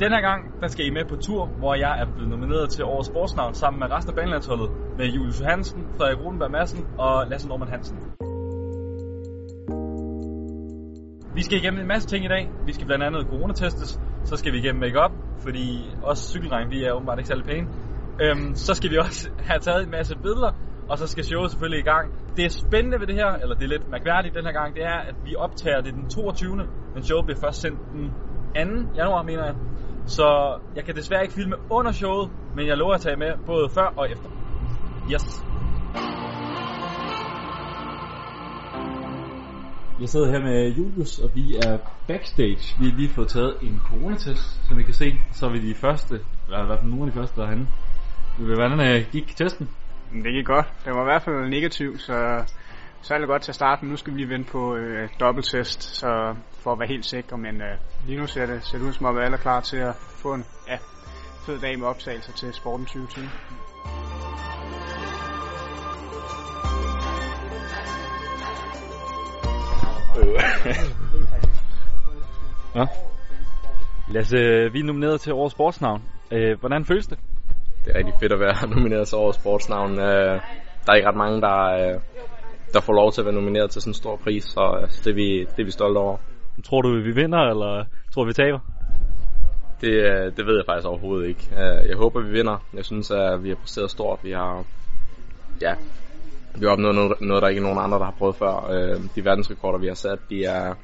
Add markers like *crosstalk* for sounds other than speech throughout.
Den her gang, der skal I med på tur, hvor jeg er blevet nomineret til Årets Sportsnavn sammen med resten af banelandsholdet med Julius Hansen, Frederik Rodenberg Madsen og Lasse Norman Hansen. Vi skal igennem en masse ting i dag. Vi skal blandt andet coronatestes, så skal vi igennem makeup, fordi også cykelregn, vi er åbenbart ikke særlig pæne. Øhm, så skal vi også *laughs* have taget en masse billeder, og så skal showet selvfølgelig i gang. Det er spændende ved det her, eller det er lidt mærkværdigt den her gang, det er, at vi optager det den 22. Men showet bliver først sendt den 2. januar, mener jeg. Så jeg kan desværre ikke filme under showet, men jeg lover at tage med både før og efter. Yes. Jeg sidder her med Julius, og vi er backstage. Vi har lige fået taget en coronatest, som vi kan se. Så er vi de første, eller i hvert fald nogle af de første derhenne. Hvordan øh, gik testen? Det gik godt. Det var i hvert fald negativ, så så er det godt til at starte. Nu skal vi lige vente på øh, dobbelttest, så for at være helt sikre. Men øh, lige nu ser det, ser det ud som om, alle er klar til at få en ja, fed dag med optagelser til Sporten 2020. ja. Lasse, vi er nomineret til Årets Sportsnavn. Øh, hvordan føles det? Det er rigtig fedt at være *laughs* nomineret til Årets Sportsnavn. Øh, der er ikke ret mange, der, øh, der får lov til at være nomineret til sådan en stor pris, så øh, det, er vi, det er vi stolte over. Tror du, vi vinder, eller tror vi taber? Det, øh, det ved jeg faktisk overhovedet ikke. Øh, jeg håber, vi vinder. Jeg synes, at vi har præsteret stort. Vi har, ja, vi har opnået noget, noget, der ikke er nogen andre, der har prøvet før. De verdensrekorder, vi har sat, de er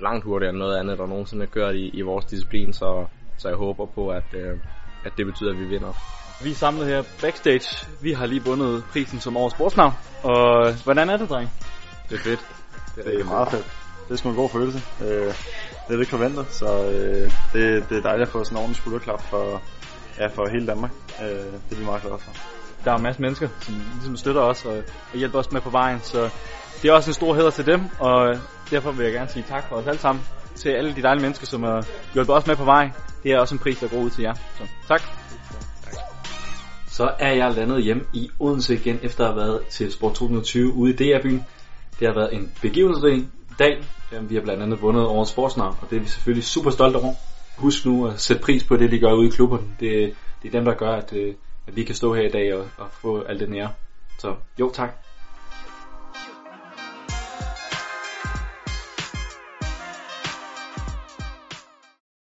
langt hurtigere end noget andet, der nogensinde har kørt i, i vores disciplin, så, så jeg håber på, at, at det betyder, at vi vinder. Vi er samlet her backstage. Vi har lige vundet prisen som årets sportsnavn. Og hvordan er det, dreng? Det er fedt. Det er, det er meget fedt. Det er sgu en god følelse. Øh, det er lidt forventet, så øh, det, det er dejligt at få sådan en ordentlig skulderklap for, ja, for hele Danmark. Øh, det er vi meget glade for. Der er en masse mennesker, som ligesom støtter os og, og hjælper os med på vejen, så det er også en stor hæder til dem, og derfor vil jeg gerne sige tak for os alle sammen til alle de dejlige mennesker, som har hjulpet os med på vejen. Det er også en pris, der går ud til jer. Så tak. Så er jeg landet hjem i Odense igen, efter at have været til Sport 2020 ude i DR-byen. Det har været en begivenhedsrig dag. Vi har blandt andet vundet over sportsnavn, og det er vi selvfølgelig super stolte over. Husk nu at sætte pris på det, de gør ude i klubberne. Det, det er dem, der gør, at, øh, at vi kan stå her i dag og, og få alt det nære. Så jo, tak.